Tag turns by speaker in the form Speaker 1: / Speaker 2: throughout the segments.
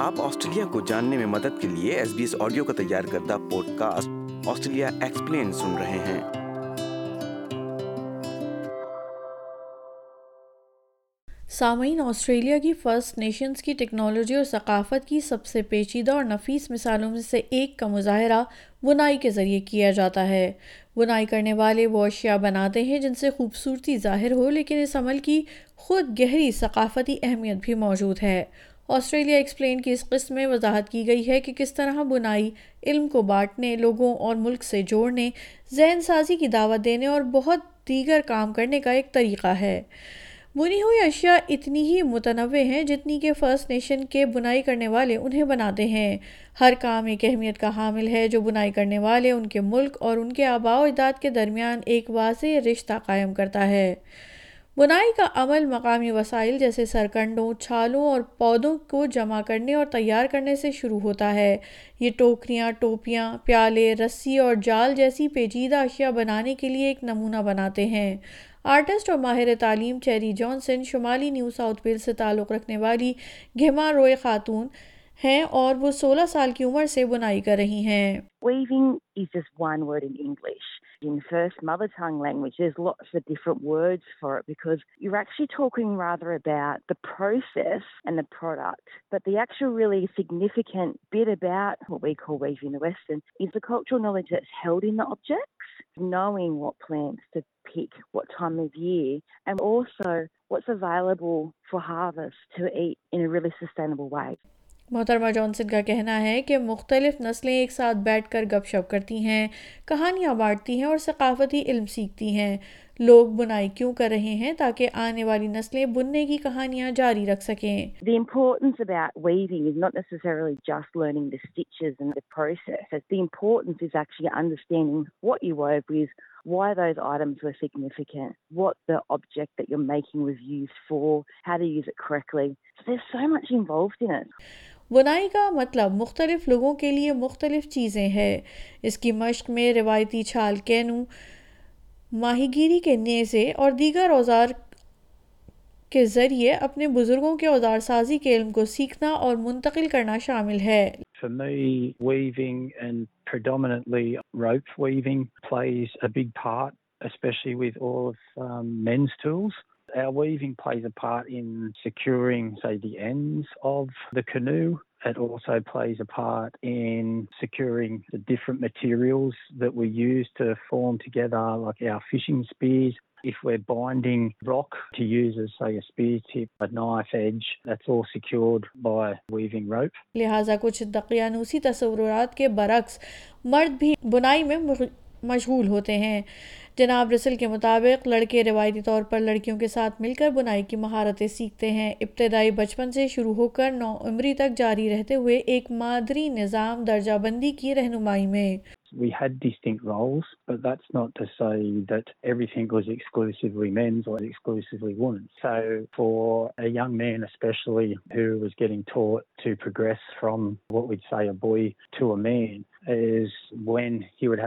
Speaker 1: آپ آسٹریلیا کو جاننے میں مدد کے لیے ایس بی ایس آڈیو کا تیار کردہ
Speaker 2: پوڈ کاسٹ آسٹریلیا ایکسپلین سن رہے ہیں سامعین آسٹریلیا کی فرسٹ نیشنز کی ٹیکنالوجی اور ثقافت کی سب سے پیچیدہ اور نفیس مثالوں میں سے ایک کا مظاہرہ بنائی کے ذریعے کیا جاتا ہے بنائی کرنے والے وہ اشیاء بناتے ہیں جن سے خوبصورتی ظاہر ہو لیکن اس عمل کی خود گہری ثقافتی اہمیت بھی موجود ہے آسٹریلیا ایکسپلین کی اس قسط میں وضاحت کی گئی ہے کہ کس طرح بنائی علم کو بانٹنے لوگوں اور ملک سے جوڑنے ذہن سازی کی دعوت دینے اور بہت دیگر کام کرنے کا ایک طریقہ ہے بنی ہوئی اشیاء اتنی ہی متنوع ہیں جتنی کہ فرسٹ نیشن کے بنائی کرنے والے انہیں بناتے ہیں ہر کام ایک اہمیت کا حامل ہے جو بنائی کرنے والے ان کے ملک اور ان کے آباء و کے درمیان ایک واضح رشتہ قائم کرتا ہے بنائی کا عمل مقامی وسائل جیسے سرکنڈوں چھالوں اور پودوں کو جمع کرنے اور تیار کرنے سے شروع ہوتا ہے یہ ٹوکریاں ٹوپیاں پیالے رسی اور جال جیسی پیچیدہ اشیاء بنانے کے لیے ایک نمونہ بناتے ہیں آرٹسٹ اور ماہر تعلیم چیری جانسن شمالی نیو ساؤتھ ویل سے تعلق رکھنے والی گھما روئے خاتون وہ سولہ سال کی ویسٹر محترمہ جانسن کا کہنا ہے کہ مختلف نسلیں ایک ساتھ بیٹھ کر گپ شپ کرتی ہیں کہانیاں بانٹتی ہیں اور ثقافتی علم سیکھتی ہیں لوگ بنائی کیوں کر رہے ہیں تاکہ آنے والی نسلیں بننے کی کہانیاں جاری رکھ سکیں The importance about weaving is not necessarily just learning the stitches and the process. The importance is actually
Speaker 3: understanding what you wove with, why those items were significant, what the object that you're making was used for, how to use it correctly. So there's so much involved in it.
Speaker 2: بنائی کا مطلب مختلف لوگوں کے لیے مختلف چیزیں ہے اس کی مشق میں روایتی چھال ماہی گیری کے نیزے اور دیگر اوزار کے ذریعے اپنے بزرگوں کے اوزار سازی کے علم کو سیکھنا اور منتقل کرنا شامل ہے
Speaker 4: our weaving plays a part in securing, say, the ends of the canoe. It also plays a part in securing the different materials that we use to form together, like our fishing spears. If we're binding rock to use as, say, a spear tip, a knife edge, that's all
Speaker 2: secured by weaving rope. لہٰذا کچھ دقیانوسی تصورات کے برعکس مرد بھی بنائی میں مشغول ہوتے ہیں جناب رسل کے مطابق لڑکے روایتی طور پر لڑکیوں کے ساتھ مل کر کر بنائی کی مہارتیں سیکھتے ہیں ابتدائی بچپن سے شروع ہو نو عمری تک جاری رہتے ہوئے ایک مادری نظام درجہ بندی کی رہنمائی میں
Speaker 4: تعلق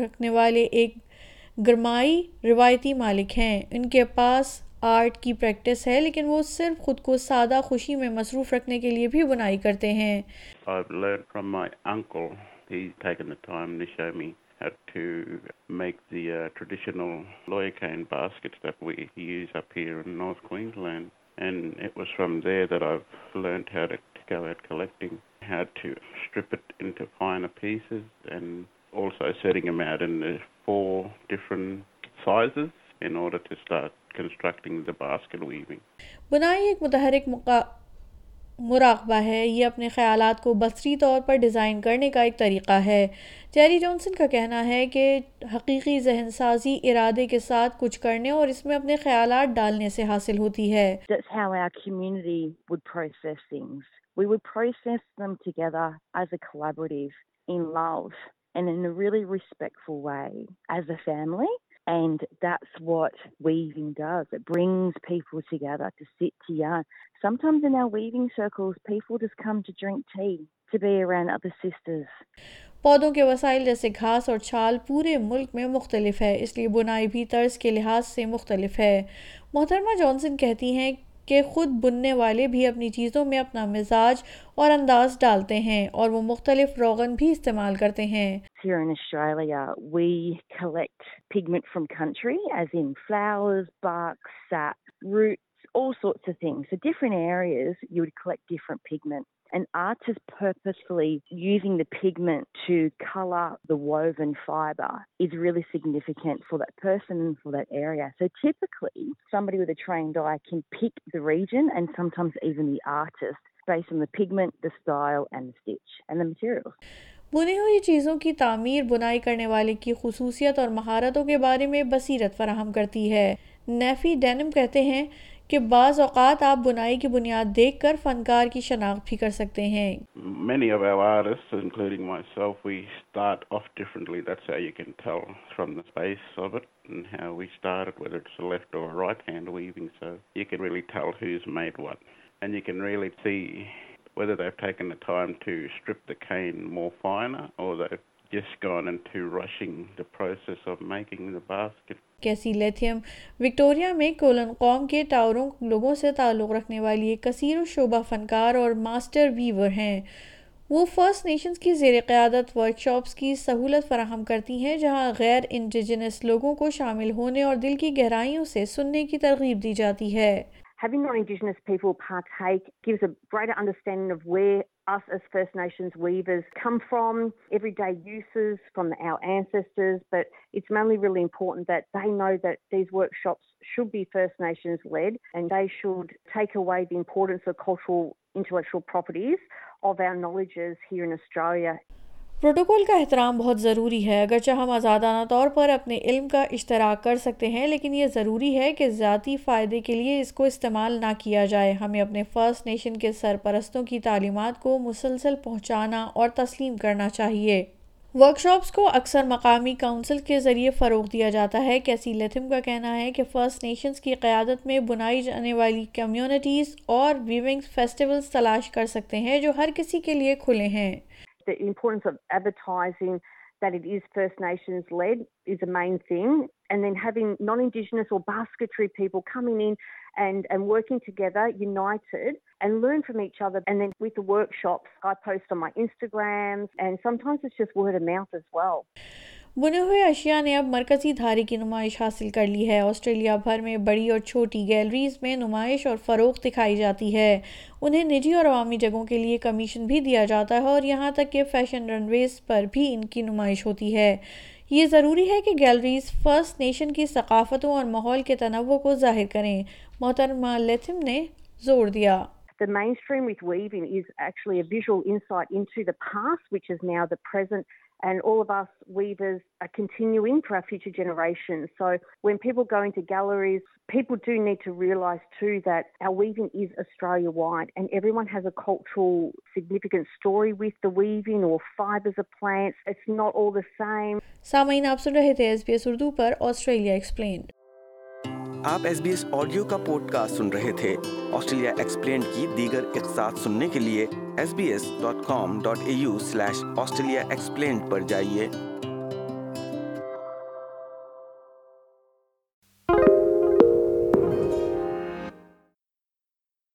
Speaker 2: رکھنے والے ایک گرمائی روایتی مالک ہیں ان کے پاس آرٹ کی پریکٹس ہے لیکن وہ صرف خود کو سادہ خوشی میں مصروف رکھنے کے لیے بھی بنائی کرتے ہیں had to make the uh, traditional lawyer cane baskets that we use up here in North Queensland. And it was from there that I've learned how to go out collecting, how to strip it into finer pieces and also setting them out in the four different sizes in order to start constructing the basket weaving. بنائی ایک متحرک مقا... مراقبہ ہے یہ اپنے خیالات کو بصری طور پر ڈیزائن کرنے کا ایک طریقہ ہے جیری جانسن کا کہنا ہے کہ حقیقی ذہن سازی ارادے کے ساتھ کچھ کرنے اور اس میں اپنے خیالات ڈالنے سے حاصل ہوتی ہے really
Speaker 3: And that's what weaving weaving does. It brings people people together to to to to sit yarn. Sometimes in our circles, just come drink tea, be around other sisters.
Speaker 2: پودوں کے وسائل جیسے گھاس اور چھال پورے ملک میں مختلف ہے اس لیے بنائی بھی طرز کے لحاظ سے مختلف ہے محترمہ جانسن کہتی ہیں کہ خود بننے والے بھی اپنی چیزوں میں اپنا مزاج اور انداز ڈالتے ہیں اور وہ مختلف روغن بھی استعمال کرتے ہیں Here in Australia, we collect pigment from country, as in flowers, bark,
Speaker 3: sap, roots, all sorts of things. So different areas, you would collect different pigment. an artist artist purposefully using the the the the the the the the pigment pigment, to woven is really significant for for that that person and and and and area. So typically, somebody with a trained eye can pick region sometimes even
Speaker 2: based on style, stitch materials. بنی بنائی کرنے والے کی خصوصیت اور مہارتوں کے بارے میں بصیرت فراہم کرتی ہے نیفی ڈینم کہتے ہیں کہ بعض اوقات آپ بنائی کی بنیاد دیکھ کر فنکار کی شناخت بھی کر سکتے ہیں Many of of our artists, including myself, we we start off differently. That's how how you you you can can can tell tell from the the the space it and And started, whether whether it's a a left or or right hand weaving. So really really who's made what. see they've they've taken time to strip cane more finer just gone into rushing the process of making the basket. کیسی lithium Victoria میں colon قوم کے ٹاوروں لوگوں سے تعلق رکھنے والی ایک کثیر و شعبہ فنکار اور ماسٹر ویور ہیں وہ فرسٹ نیشنز کی زیر قیادت ورکشاپس کی سہولت فراہم کرتی ہیں جہاں غیر انڈیجنس لوگوں کو شامل ہونے اور دل کی گہرائیوں سے سننے کی ترغیب دی جاتی ہے
Speaker 5: نو انڈیژنس پیفواٹ understand nations come from every dice فرومس bits memory well for dirt workshop should be first nations Wade and show properties offer knowledges
Speaker 2: protocol کا احترام بہت ضروری ہے اگرچہ ہم آزادانہ طور پر اپنے علم کا اشتراک کر سکتے ہیں لیکن یہ ضروری ہے کہ ذاتی فائدے کے لیے اس کو استعمال نہ کیا جائے ہمیں اپنے فرسٹ نیشن کے سرپرستوں کی تعلیمات کو مسلسل پہنچانا اور تسلیم کرنا چاہیے ورکشاپس کو اکثر مقامی کونسل کے ذریعے فروغ دیا جاتا ہے کیسی لیتھم کا کہنا ہے کہ فرسٹ نیشنز کی قیادت میں بنائی جانے والی کمیونٹیز اور ویونگ فیسٹیولز تلاش کر سکتے ہیں جو ہر کسی کے لیے کھلے ہیں
Speaker 5: importance this first نائشنس let us mine thing and then نانٹیشنس باسکیٹرین and M working together you night and learn from with work shops from my Instagram
Speaker 2: بنے ہوئے اشیاء نے اب مرکزی دھارے کی نمائش حاصل کر لی ہے آسٹریلیا بھر میں بڑی اور چھوٹی گیلریز میں نمائش اور فروغ دکھائی جاتی ہے انہیں نجی اور عوامی جگہوں کے لیے کمیشن بھی دیا جاتا ہے اور یہاں تک کہ فیشن رن ویز پر بھی ان کی نمائش ہوتی ہے یہ ضروری ہے کہ گیلریز فرسٹ نیشن کی ثقافتوں اور ماحول کے تنوع کو ظاہر کریں محترمہ لیتھم نے زور دیا
Speaker 5: فیوچرز ریئلائز تھرٹ ایوری ونز او تھرو سیگنیفکینٹوری ویو
Speaker 2: فارٹنیا
Speaker 1: آپ ایس بی ایس آڈیو کا پوڈ کاسٹ سن رہے تھے آسٹریلیا ایکسپلین کی دیگر اقساط سننے کے لیے S be S dot com dot A U slash Australia explained پر جائیے